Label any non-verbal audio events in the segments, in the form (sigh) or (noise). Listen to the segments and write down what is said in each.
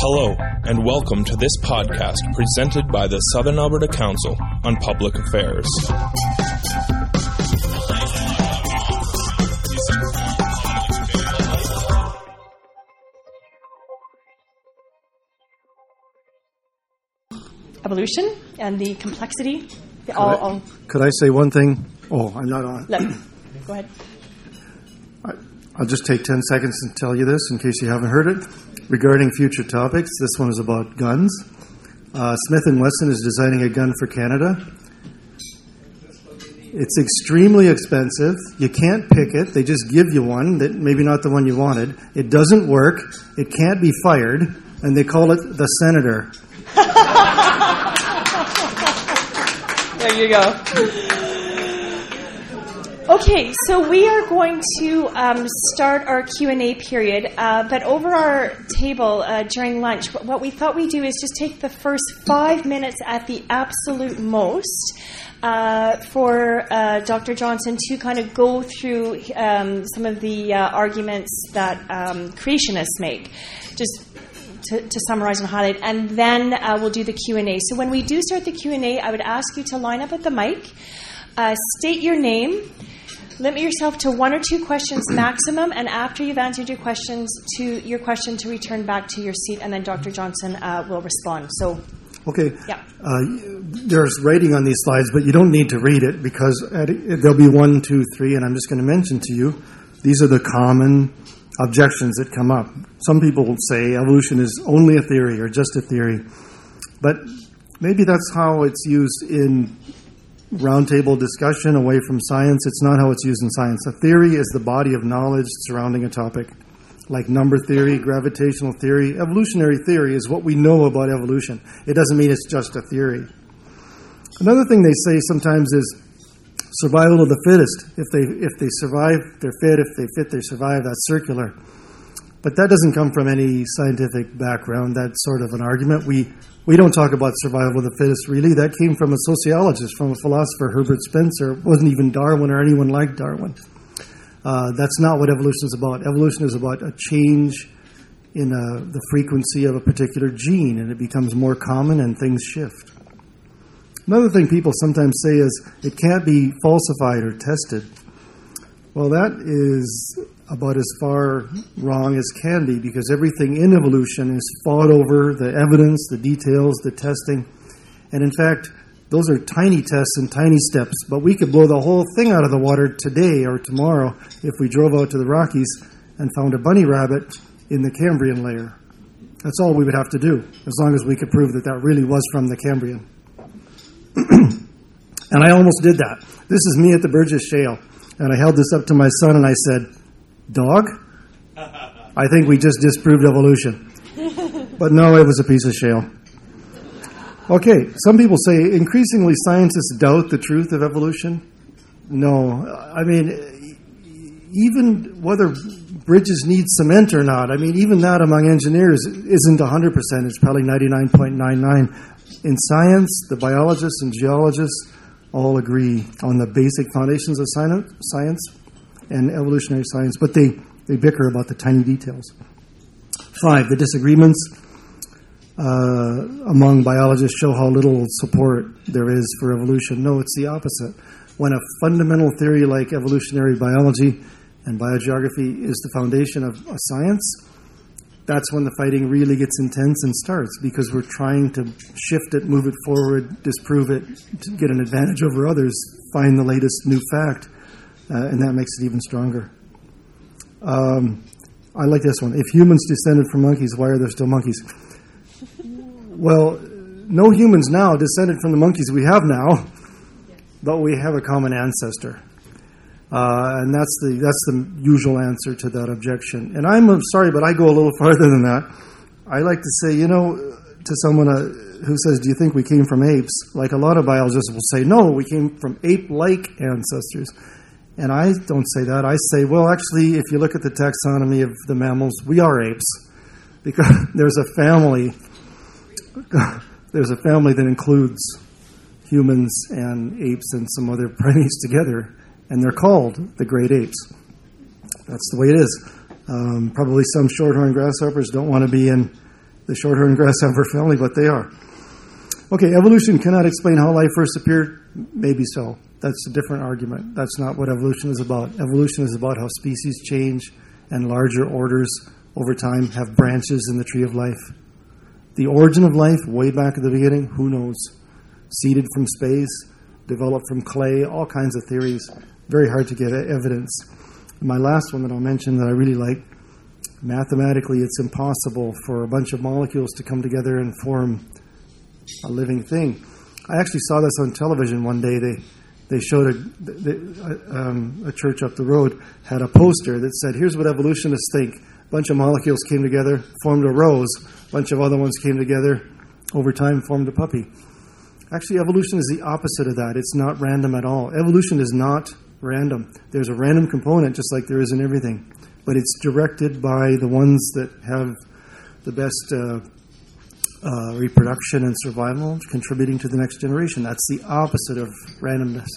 Hello, and welcome to this podcast presented by the Southern Alberta Council on Public Affairs. evolution and the complexity. Could, I'll, I, I'll could I say one thing? Oh, I'm not on. let, go ahead. I, I'll just take 10 seconds and tell you this in case you haven't heard it. Regarding future topics, this one is about guns. Uh, Smith & Wesson is designing a gun for Canada. It's extremely expensive. You can't pick it. They just give you one that maybe not the one you wanted. It doesn't work. It can't be fired, and they call it the Senator. (laughs) There you go. Okay, so we are going to um, start our Q and A period, uh, but over our table uh, during lunch, what we thought we'd do is just take the first five minutes at the absolute most. Uh, for uh, Dr. Johnson to kind of go through um, some of the uh, arguments that um, creationists make, just to, to, summarize and highlight, and then uh, we'll do the Q and A. So when we do start the Q and A, I would ask you to line up at the mic, state your name, limit yourself to one or two questions maximum, and after you've answered your questions, to your question to return back to your seat, and then Dr. Johnson uh, will respond. So. Okay. Yeah. Uh, there's writing on these slides, but you don't need to read it because at, there'll be one, two, three, and I'm just going to mention to you these are the common objections that come up. Some people will say evolution is only a theory or just a theory, but maybe that's how it's used in roundtable discussion away from science. It's not how it's used in science. A theory is the body of knowledge surrounding a topic, like number theory, gravitational theory. Evolutionary theory is what we know about evolution. It doesn't mean it's just a theory. Another thing they say sometimes is survival of the fittest. If they if they survive, they're fit. If they fit, they survive. That's circular. But that doesn't come from any scientific background. That's sort of an argument. We we don't talk about survival of the fittest really. That came from a sociologist, from a philosopher, Herbert Spencer. It wasn't even Darwin or anyone like Darwin. Uh, that's not what evolution is about. Evolution is about a change in a, the frequency of a particular gene, and it becomes more common, and things shift. Another thing people sometimes say is it can't be falsified or tested. Well, that is about as far wrong as can be because everything in evolution is fought over the evidence, the details, the testing. And in fact, those are tiny tests and tiny steps, but we could blow the whole thing out of the water today or tomorrow if we drove out to the Rockies and found a bunny rabbit in the Cambrian layer. That's all we would have to do, as long as we could prove that that really was from the Cambrian. (clears throat) and I almost did that. This is me at the Burgess Shale. And I held this up to my son and I said, Dog? I think we just disproved evolution. But no, it was a piece of shale. Okay, some people say increasingly scientists doubt the truth of evolution. No, I mean, even whether bridges need cement or not, I mean, even that among engineers isn't 100%, it's probably 99.99. In science, the biologists and geologists all agree on the basic foundations of science and evolutionary science, but they, they bicker about the tiny details. Five, the disagreements uh, among biologists show how little support there is for evolution. No, it's the opposite. When a fundamental theory like evolutionary biology and biogeography is the foundation of a science, that's when the fighting really gets intense and starts because we're trying to shift it, move it forward, disprove it, to get an advantage over others, find the latest new fact, and that makes it even stronger. Um, I like this one. If humans descended from monkeys, why are there still monkeys? Well, no humans now descended from the monkeys we have now, but we have a common ancestor. Uh, and that's the that's the usual answer to that objection. And I'm sorry, but I go a little (laughs) farther than that. I like to say, you know, to someone uh, who says, "Do you think we came from apes?" Like a lot of biologists will say, "No, we came from ape-like ancestors." And I don't say that. I say, well, actually, if you look at the taxonomy of the mammals, we are apes because (laughs) there's a family. (laughs) There's a family that includes humans and apes and some other (laughs) primates together and they're called the great apes. That's the way it is. Um, probably some shorthorn grasshoppers don't want to be in the short-horned grasshopper family, but they are. Okay, evolution cannot explain how life first appeared. Maybe so. That's a different argument. That's not what evolution is about. Evolution is about how species change and larger orders over time have branches in the tree of life. The origin of life, way back at the beginning, who knows? Seeded from space, developed from clay, all kinds of theories. Very hard to get evidence. My last one that I'll mention that I really like mathematically, it's impossible for a bunch of molecules to come together and form a living thing. I actually saw this on television one day. They they showed a, um, a church up the road had a poster that said, "Here's what evolutionists think." A bunch of molecules came together, formed a rose. A bunch of other ones came together, over time formed a puppy. Actually, evolution is the opposite of that. It's not random at all. Evolution is not random. There's a random component, just like there is in everything, but it's directed by the ones that have the best. Uh, uh, reproduction and survival, contributing to the next generation. That's the opposite of randomness.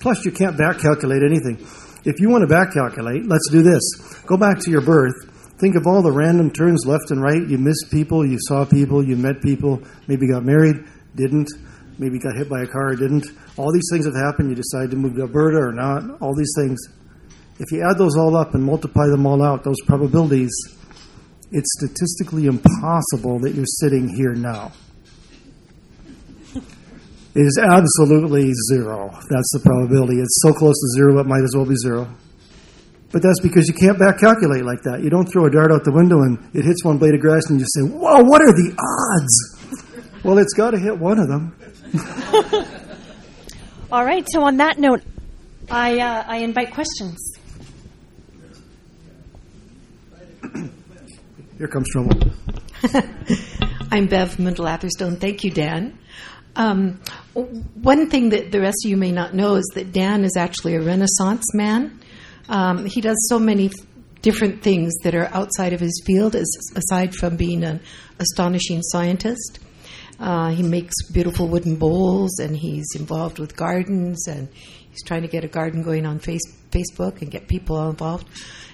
Plus, you can't back calculate anything. If you want to back calculate, let's do this. Go back to your birth. Think of all the random turns left and right. You missed people, you saw people, you met people, maybe got married, didn't, maybe got hit by a car, didn't. All these things have happened. You decide to move to Alberta or not. All these things. If you add those all up and multiply them all out, those probabilities, it's statistically impossible that you're sitting here now. It is absolutely zero. That's the probability. It's so close to zero, it might as well be zero. But that's because you can't back calculate like that. You don't throw a dart out the window and it hits one blade of grass and you say, Whoa, what are the odds? well, it's got to hit one of them. (laughs) All right, so on that note, I, uh, I invite questions. Here comes trouble. (laughs) I'm Bev Mendel Atherstone. Thank you, Dan. Um, one thing that the rest of you may not know is that Dan is actually a Renaissance man. Um, he does so many different things that are outside of his field, as, aside from being an astonishing scientist. Uh, he makes beautiful wooden bowls, and he's involved with gardens, and he's trying to get a garden going on face, Facebook and get people involved.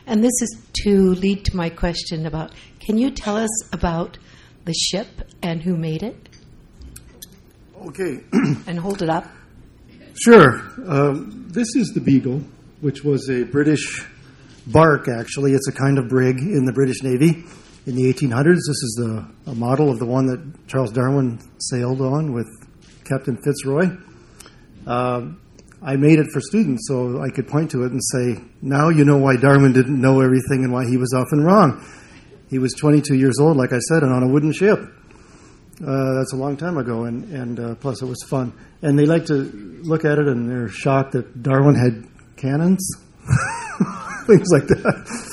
And this is to lead to my question about can you tell us about the ship and who made it? Okay. (clears throat) and hold it up. Sure. Um, this is the Beagle, which was a British bark, actually. It's a kind of brig in the British Navy in the 1800s. This is the, a model of the one that Charles Darwin sailed on with Captain Fitzroy. Um, I made it for students so I could point to it and say, now you know why Darwin didn't know everything and why he was often wrong. He was 22 years old, like I said, and on a wooden ship. Uh, that's a long time ago, and, and uh, plus it was fun. And they like to look at it and they're shocked that Darwin had cannons, (laughs) things like that.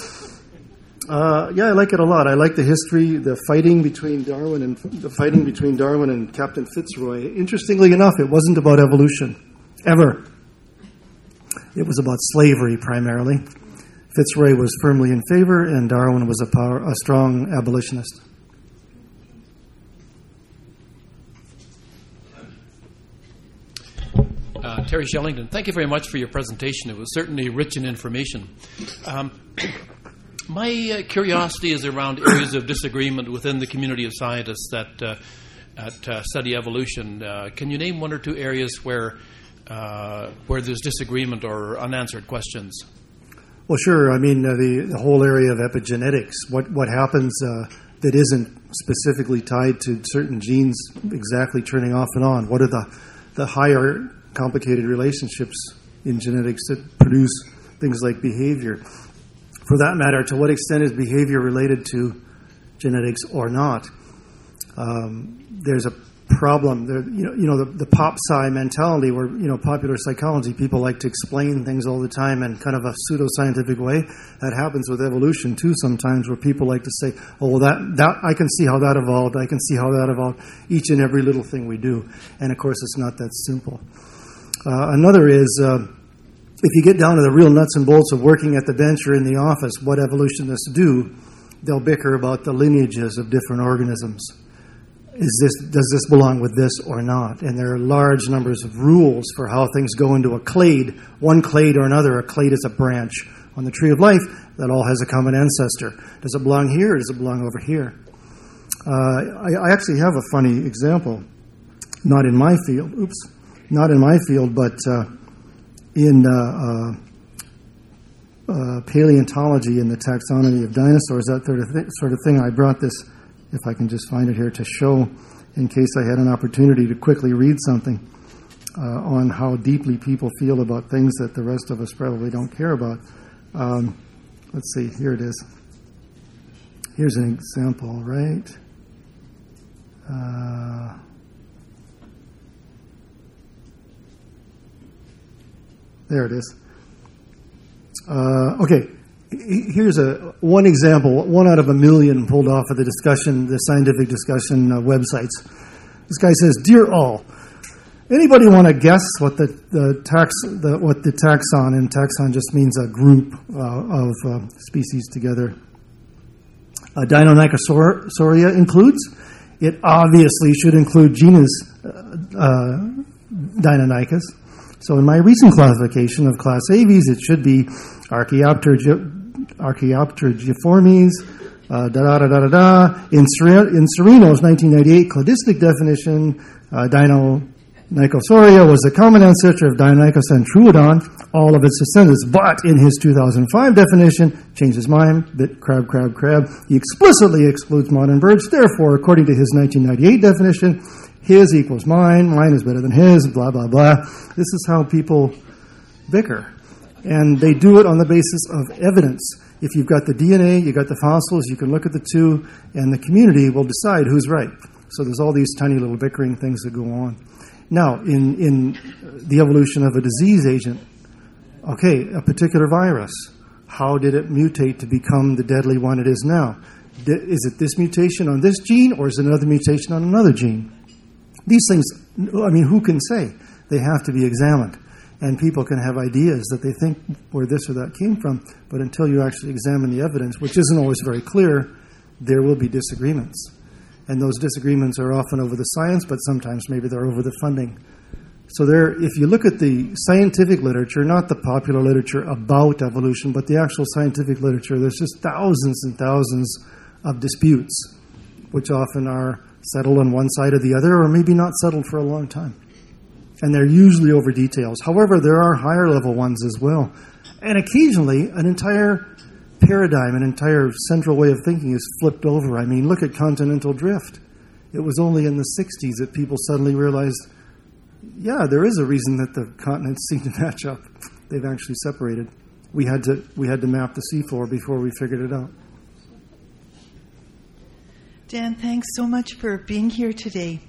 Uh, yeah, I like it a lot. I like the history, the fighting between Darwin and the fighting between Darwin and Captain Fitzroy. Interestingly enough, it wasn't about evolution, ever. It was about slavery primarily. Fitzroy was firmly in favor, and Darwin was a, power, a strong abolitionist. Uh, Terry Shellington, thank you very much for your presentation. It was certainly rich in information. Um, my uh, curiosity is around areas of disagreement within the community of scientists that, uh, uh, study evolution. Uh, can you name one or two areas where uh, where there's disagreement or unanswered questions? Well, sure. I mean, uh, the, the whole area of epigenetics, what, what happens that isn't specifically tied to certain genes exactly turning off and on? What are the, the higher complicated relationships in genetics that produce things like behavior? For that matter, to what extent is behavior related to genetics or not? Um, there's a problem. There, you know, you know the, the pop sci mentality, where you know popular psychology people like to explain things all the time in kind of a pseudoscientific way. That happens with evolution too. Sometimes where people like to say, "Oh, well, that that I can see how that evolved. I can see how that evolved." Each and every little thing we do, and of course, it's not that simple. Uh, another is. Uh, if you get down to the real nuts and bolts of working at the bench or in the office, what evolutionists do, they'll bicker about the lineages of different organisms is this does this belong with this or not? And there are large numbers of rules for how things go into a clade, one clade or another. A clade is a branch on the tree of life that all has a common ancestor. Does it belong here or does it belong over here? Uh, I, I, actually have a funny example, not in my field. Oops, not in my field, but uh, in uh, uh, paleontology and the taxonomy of dinosaurs, that sort of, th- sort of thing. I brought this, if I can just find it here, to show in case I had an opportunity to quickly read something uh, on how deeply people feel about things that the rest of us probably don't care about. Um, let's see, here it is. Here's an example, right? There it is. Uh, okay, here's a one example, one out of a million pulled off of the discussion, the scientific discussion uh, websites. This guy says, "Dear all, anybody want to guess what the, the tax, the, what the taxon and taxon just means a group uh, of uh, species together? Uh, Deinonychosauria includes. It obviously should include genus uh, Deinonychus." So in my recent classification of class Aves, it should be Archaeopterygiformes, uh, da da da da da da. In, in Sereno's 1998 cladistic definition, uh, Deinonychosauria was the common ancestor of Troodon, all of its descendants. But in his 2005 definition, changed his mind, bit crab, crab, crab. He explicitly excludes modern birds. Therefore, according to his 1998 definition, his equals mine, mine is better than his, blah, blah, blah. This is how people bicker. And they do it on the basis of evidence. If you've got the DNA, you've got the fossils, you can look at the two, and the community will decide who's right. So there's all these tiny little bickering things that go on. Now, in, in the evolution of a disease agent, okay, a particular virus, how did it mutate to become the deadly one it is now? Is it this mutation on this gene, or is it another mutation on another gene? These things, I mean, who can say? They have to be examined. And people can have ideas that they think where this or that came from, but until you actually examine the evidence, which isn't always very clear, there will be disagreements. And those disagreements are often over the science, but sometimes maybe they're over the funding. So there, if you look at the scientific literature, not the popular literature about evolution, but the actual scientific literature, there's just thousands and thousands of disputes, which often are settled on one side or the other, or maybe not settled for a long time. And they're usually over details. However, there are higher level ones as well. And occasionally, an entire paradigm, an entire central way of thinking is flipped over. I mean, look at continental drift. It was only in the 60s that people suddenly realized yeah, there is a reason that the continents (laughs) seem to match up. They've actually separated. We had to, we had to map the seafloor before we figured it out. Dan, thanks so much for being here today.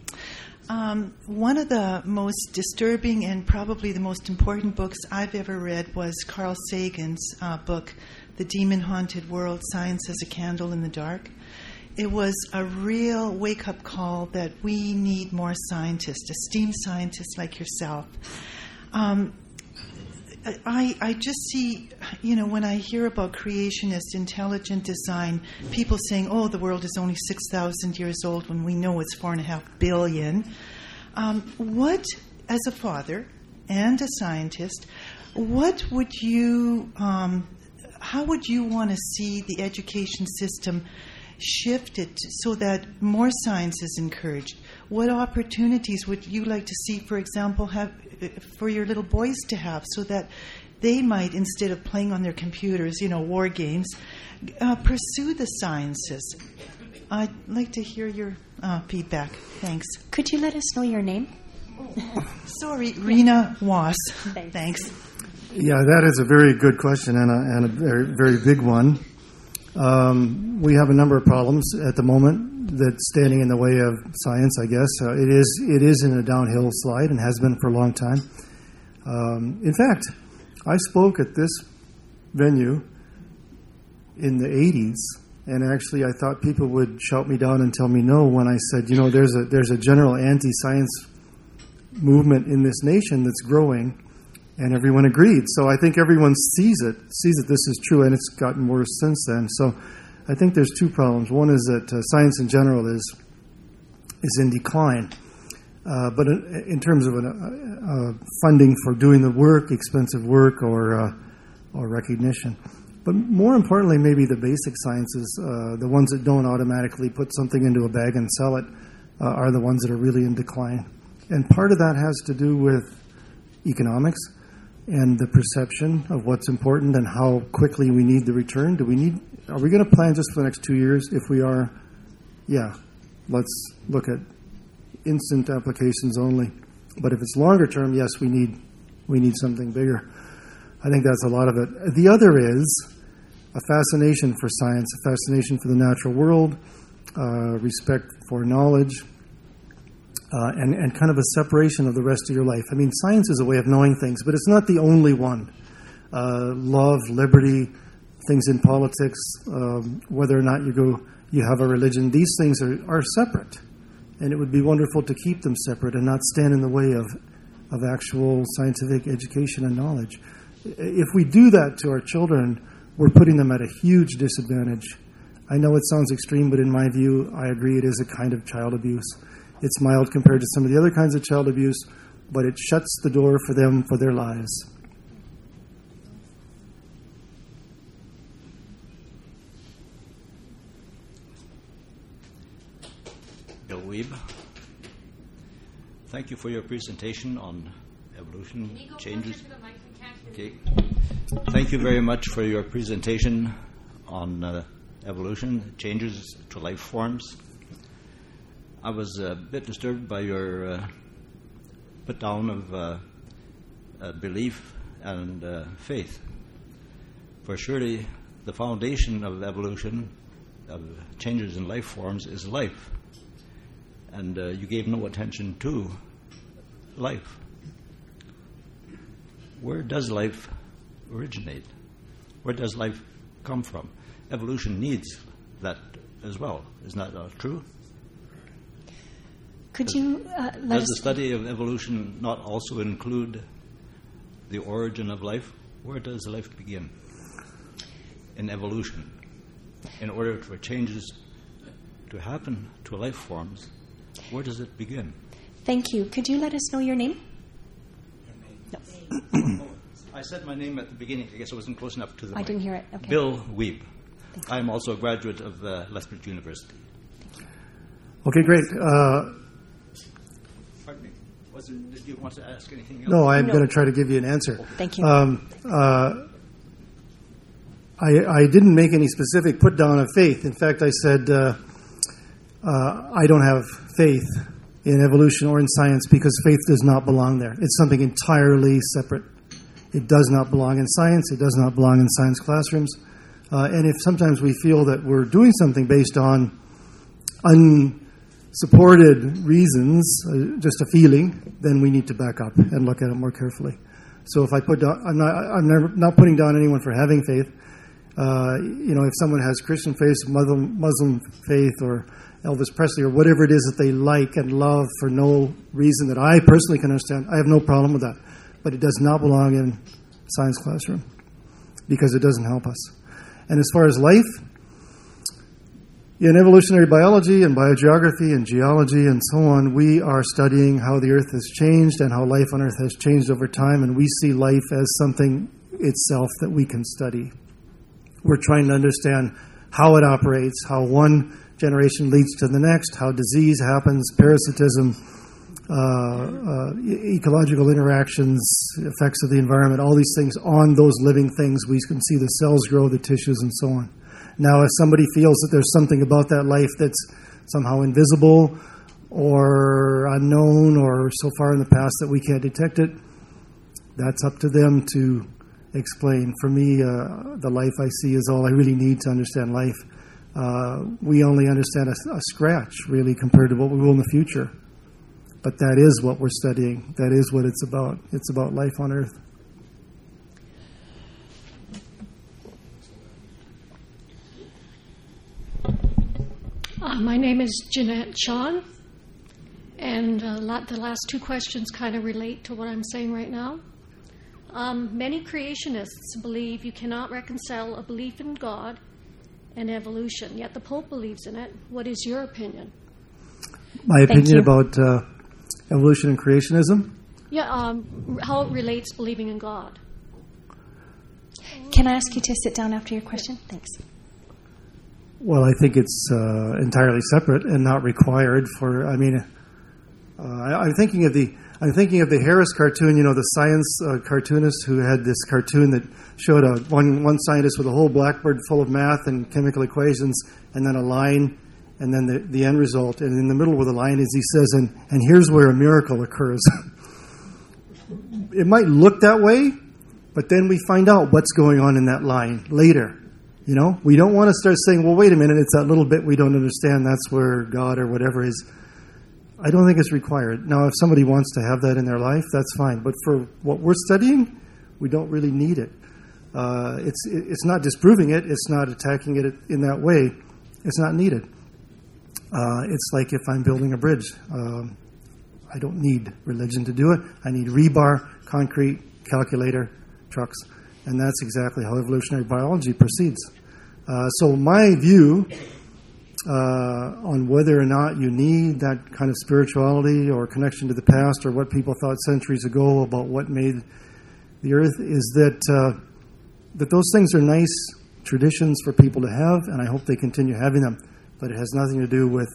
Um, one of the most disturbing and probably the most important books I've ever read was Carl Sagan's uh, book, The Demon Haunted World Science as a Candle in the Dark. It was a real wake up call that we need more scientists, esteemed scientists like yourself. Um, I, I just see, you know, when I hear about creationist intelligent design, people saying, oh, the world is only 6,000 years old when we know it's 4.5 billion. Um, what, as a father and a scientist, what would you, um, how would you want to see the education system shifted so that more science is encouraged? What opportunities would you like to see, for example, have for your little boys to have so that they might, instead of playing on their computers, you know, war games, uh, pursue the sciences. I'd like to hear your uh, feedback. Thanks. Could you let us know your name? (laughs) Sorry, Rena Was. Thanks. Thanks. Yeah, that is a very good question and a, and a very, very big one. Um, we have a number of problems at the moment that's standing in the way of science. I guess uh, it is it is in a downhill slide and has been for a long time. Um, in fact, I spoke at this venue in the '80s, and actually, I thought people would shout me down and tell me no when I said, you know, there's a there's a general anti-science movement in this nation that's growing and everyone agreed. So I think everyone sees it, sees that this is true, and it's gotten worse since then. So I think there's two problems. One is that uh, science in general is is in decline, uh, but in, terms of an, uh, uh funding for doing the work, expensive work, or uh, or recognition. But more importantly, maybe the basic sciences, uh, the ones that don't automatically put something into a bag and sell it, are the ones that are really in decline. And part of that has to do with economics and the perception of what's important and how quickly we need the return. Do we need? Are we going to plan just for the next two years? If we are, yeah, let's look at instant applications only. But if it's longer term, yes, we need we need something bigger. I think that's a lot of it. The other is a fascination for science, a fascination for the natural world, uh, respect for knowledge, uh, and, and kind of a separation of the rest of your life. I mean, science is a way of knowing things, but it's not the only one. Uh, love, liberty, things in politics, um, whether or not you go, you have a religion, these things are, are separate. And it would be wonderful to keep them separate and not stand in the way of, of actual scientific education and knowledge. If we do that to our children, we're putting them at a huge disadvantage. I know it sounds extreme, but in my view, I agree it is a kind of child abuse. It's mild compared to some of the other kinds of child abuse, but it shuts the door for them for their lives. Bill Weeb. Thank you for your presentation on evolution changes. Okay. Thank you very much for your presentation on uh, evolution, changes to life forms. I was a bit disturbed by your uh, put down of uh, uh belief and uh, faith. For surely the foundation of evolution, of changes in life forms, is life. And uh, you gave no attention to life. Where does life originate? Where does life come from? Evolution needs that as well. Isn't that uh, true? Could you uh, Does the study of evolution not also include the origin of life? Where does life begin in evolution? In order for changes to happen to life forms, where does it begin? Thank you. Could you let us know your name? No. (coughs) I said my name at the beginning. I guess I wasn't close enough to the. I mic. didn't hear it. Okay. Bill Weeb. I'm also a graduate of uh, Lethbridge University. Okay, great. Uh, Pardon me. Was there, did you want to ask anything else? no, I'm No. going to try to give you an answer. Thank you. Um, uh, I, I didn't make any specific put down of faith. In fact, I said uh, uh, I don't have faith in evolution or in science because faith does not belong there. It's something entirely separate. It does not belong in science. It does not belong in science classrooms. Uh, and if sometimes we feel that we're doing something based on unsupported reasons, uh, just a feeling, then we need to back up and look at it more carefully. So if I put down, I'm not, I'm never, not putting down anyone for having faith. Uh, you know, if someone has Christian faith, Muslim, Muslim faith, or Elvis Presley, or whatever it is that they like and love for no reason that I personally can understand, I have no problem with that. But it does not belong in science classroom because it doesn't help us. And as far as life, in evolutionary biology and biogeography and geology and so on, we are studying how the Earth has changed and how life on Earth has changed over time, and we see life as something itself that we can study. We're trying to understand how it operates, how one generation leads to the next, how disease happens, parasitism, uh, uh, ecological interactions, effects of the environment, all these things on those living things. We can see the cells grow, the tissues, and so on. Now, if somebody feels that there's something about that life that's somehow invisible or unknown or so far in the past that we can't detect it, that's up to them to explain. For me, uh, the life I see is all I really need to understand life. Uh, we only understand a, a scratch, really, compared to what we will in the future. But that is what we're studying. That is what it's about. It's about life on Earth. Uh, my name is Jeanette Sean, and uh, lot, the last two questions kind of relate to what I'm saying right now. Um, many creationists believe you cannot reconcile a belief in God and evolution, yet the Pope believes in it. What is your opinion? My opinion about uh, evolution and creationism. Yeah, um, how it relates believing in God. Can I ask you to sit down after your question? Thanks. Well, I think it's uh, entirely separate and not required for. I mean, uh, I, am thinking of the I'm thinking of the Harris cartoon. You know, the science uh, cartoonist who had this cartoon that showed a one one scientist with a whole blackboard full of math and chemical equations, and then a line, and then the, the end result. And in the middle where the line is, he says, "and and here's where a miracle occurs." (laughs) it might look that way, but then we find out what's going on in that line later. You know, we don't want to start saying, "Well, wait a minute, it's that little bit we don't understand. That's where God or whatever is." I don't think it's required. Now, if somebody wants to have that in their life, that's fine. But for what we're studying, we don't really need it. Uh, it's it's not disproving it. It's not attacking it in that way. It's not needed. Uh, it's like if I'm building a bridge. Um, I don't need religion to do it. I need rebar, concrete, calculator, trucks, and that's exactly how evolutionary biology proceeds. Uh, so my view uh, on whether or not you need that kind of spirituality or connection to the past or what people thought centuries ago about what made the earth is that uh, that those things are nice traditions for people to have, and I hope they continue having them. But it has nothing to do with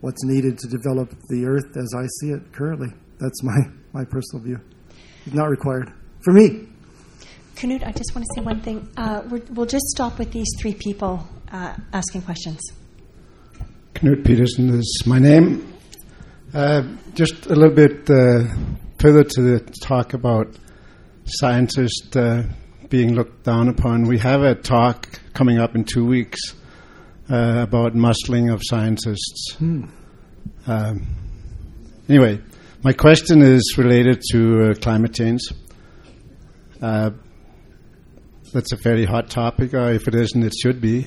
what's needed to develop the earth as I see it currently. That's my, my personal view. It's not required for me. Knut, I just want to say one thing. Uh, we will just stop with these three people uh, asking questions. Knut Peterson is my name. Uh, just a little bit uh, further to the talk about scientists uh, being looked down upon. We have a talk coming up in two weeks uh, about muscling of scientists. Hmm. Um, anyway, my question is related to uh, climate change. Uh, that's a fairly hot topic, or if it isn't, it should be.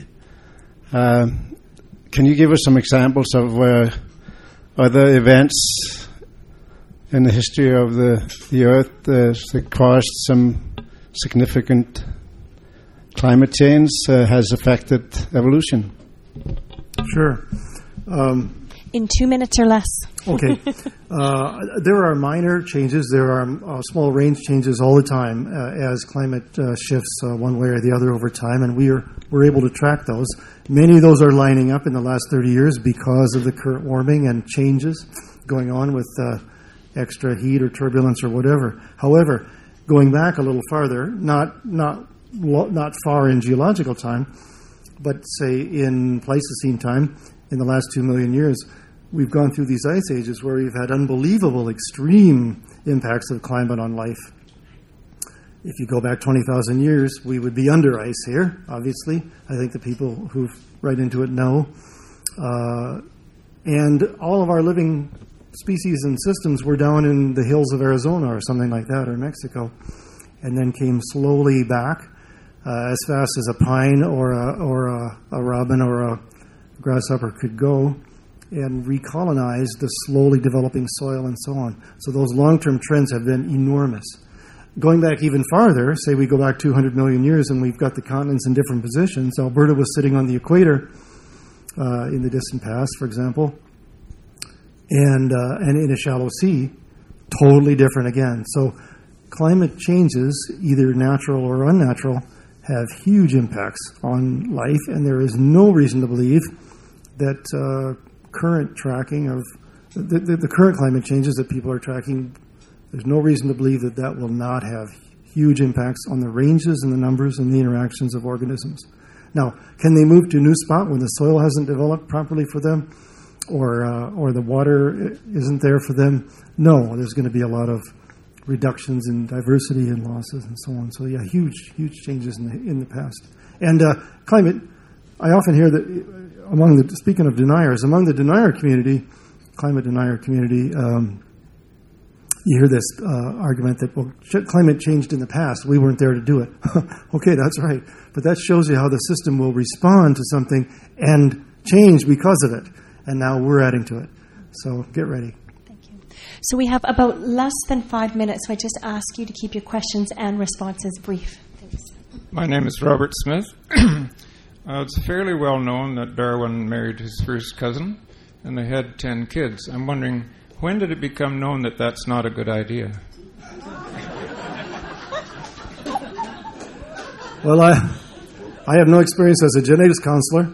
Um, can you give us some examples of where other events in the history of the, the Earth uh, that caused some significant climate change uh, has affected evolution? Sure. Um, in two minutes or less. okay. (laughs) Uh, there are minor changes. There are uh, small range changes all the time uh, as climate uh, shifts uh, one way or the other over time, and we are we're able to track those. Many of those are lining up in the last 30 years because of the current warming and changes going on with uh, extra heat or turbulence or whatever. However, going back a little farther, not not not far in geological time, but say in Pleistocene time, in the last two million years, we've gone through these ice ages where we've had unbelievable, extreme impacts of climate on life. If you go back 20,000 years, we would be under ice here, obviously. I think the people who write into it know. Uh, and all of our living species and systems were down in the hills of Arizona or something like that, or Mexico, and then came slowly back uh, as fast as a pine or a, or a, a robin or a grasshopper could go and recolonize the slowly developing soil and so on. So those long term trends have been enormous. Going back even farther, say we go back 200 million years and we've got the continents in different positions. Alberta was sitting on the equator uh, in the distant past, for example, and, uh, and in a shallow sea, totally different again. So climate changes, either natural or unnatural, have huge impacts on life, and there is no reason to believe that uh, current tracking of the, the, the, current climate changes that people are tracking, there's no reason to believe that that will not have huge impacts on the ranges and the numbers and the interactions of organisms. Now, can they move to a new spot when the soil hasn't developed properly for them, or uh, or the water isn't there for them? No, there's going to be a lot of reductions in diversity and losses and so on. So yeah, huge, huge changes in the in the past. And uh, climate, I often hear that among the speaking of deniers, among the denier community, climate denier community, um, you hear this uh, argument that well, climate changed in the past, we weren't there to do it. (laughs) okay, that's right, but that shows you how the system will respond to something and change because of it. And now we're adding to it. So get ready. Thank you. So we have about less than five minutes, so I just ask you to keep your questions and responses brief. Thanks. My name is Robert Smith. (clears throat) uh, it's fairly well known that Darwin married his first cousin, and they had 10 kids. I'm wondering, when did it become known that that's not a good idea? Well, I, I have no experience as a genetics counselor,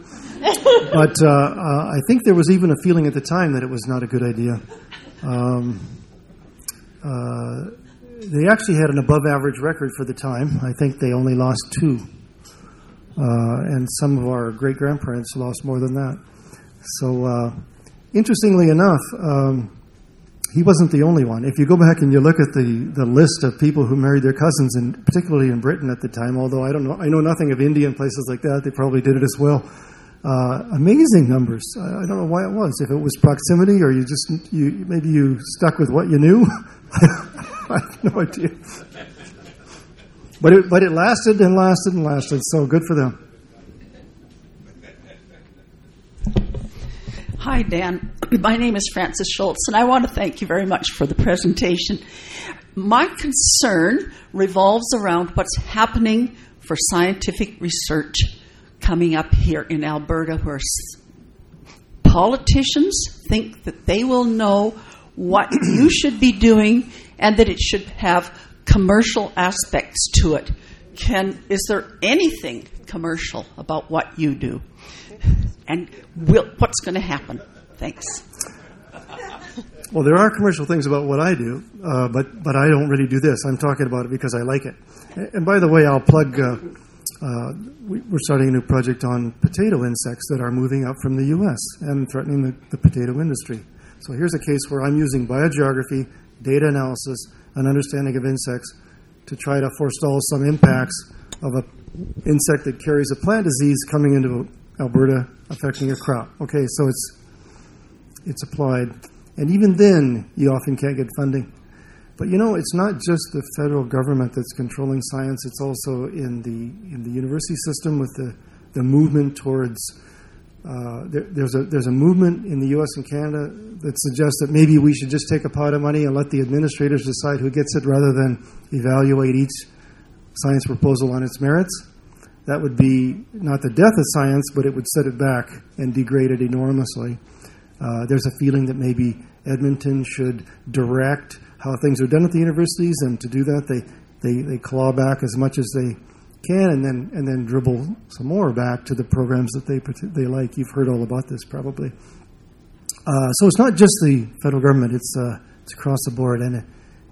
but uh, uh, I think there was even a feeling at the time that it was not a good idea. Um, uh, they actually had an above average record for the time. I think they only lost two. Uh, and some of our great grandparents lost more than that. So, uh, interestingly enough, um, he wasn't the only one. If you go back and you look at the, the list of people who married their cousins, and particularly in Britain at the time, although I don't know, I know nothing of India and places like that. They probably did it as well. Uh, amazing numbers. I, I, don't know why it was. If it was proximity, or you just you maybe you stuck with what you knew. (laughs) I have no idea. But it, but it lasted and lasted and lasted, so good for them. Hi, Dan. My name is Frances Schultz, and I want to thank you very much for the presentation. My concern revolves around what's happening for scientific research coming up here in Alberta, where politicians think that they will know what you should be doing and that it should have commercial aspects to it. Can is there anything commercial about what you do? And will, what's going to happen? Thanks. (laughs) Well, there are commercial things about what I do, uh, but but I don't really do this. I'm talking about it because I like it. And by the way, I'll plug. Uh, uh, we, are starting a new project on potato insects that are moving up from the U.S. and threatening the, the potato industry. So here's a case where I'm using biogeography data analysis, and understanding of insects to try to forestall some impacts of an insect that carries a plant disease coming into Alberta affecting a crop. Okay, so it's it's applied, and even then, you often can't get funding. But you know, it's not just the federal government that's controlling science; it's also in the in the university system with the the movement towards uh, there, there's a there's a movement in the U.S. and Canada that suggests that maybe we should just take a pot of money and let the administrators decide who gets it, rather than evaluate each science proposal on its merits. That would be not the death of science, but it would set it back and degrade it enormously. Uh, there's a feeling that maybe Edmonton should direct how things are done at the universities, and to do that, they they, they claw back as much as they can, and then and then dribble some more back to the programs that they they like. You've heard all about this probably. Uh, so it's not just the federal government; it's uh, it's across the board, and it,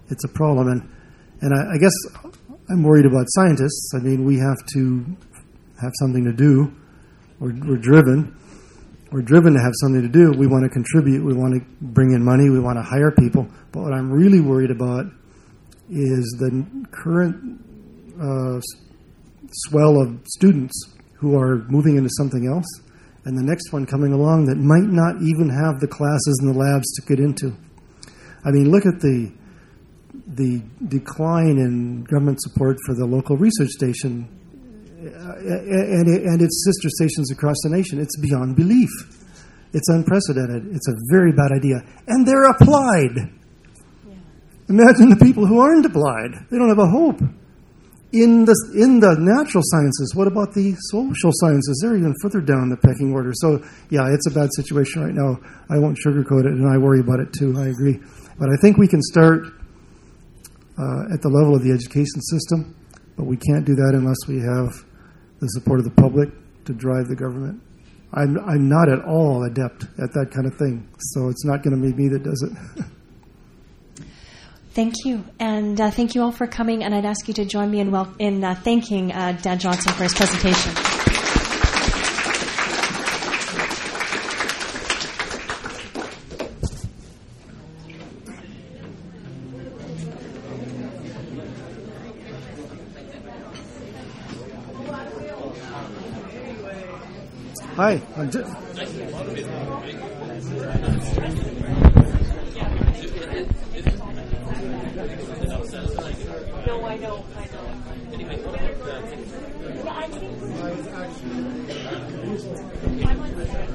it's a problem. And and I, I, guess I'm worried about scientists. I mean, we have to have something to do. We're, we're driven. We're driven to have something to do. We want to contribute. We want to bring in money. We want to hire people. But what I'm really worried about is the current uh, swell of students who are moving into something else, and the next one coming along that might not even have the classes and the labs to get into. I mean, look at the the decline in government support for the local research station uh, and, and its sister stations across the nation. It's beyond belief. It's unprecedented. It's a very bad idea. And they're applied. Imagine the people who aren't applied. They don't have a hope in the in the natural sciences, what about the social sciences? They're even further down the pecking order. So yeah, it's a bad situation right now. I won't sugarcoat it, and I worry about it too. I agree, but I think we can start uh, at the level of the education system, but we can't do that unless we have the support of the public to drive the government. I'm I'm not at all adept at that kind of thing, so it's not going to be me that does it. (laughs) Thank you. And uh, thank you all for coming. And I'd ask you to join me in, wel- in uh, thanking uh, Dan Johnson for his presentation. Hi, I'm. No, I know, I know.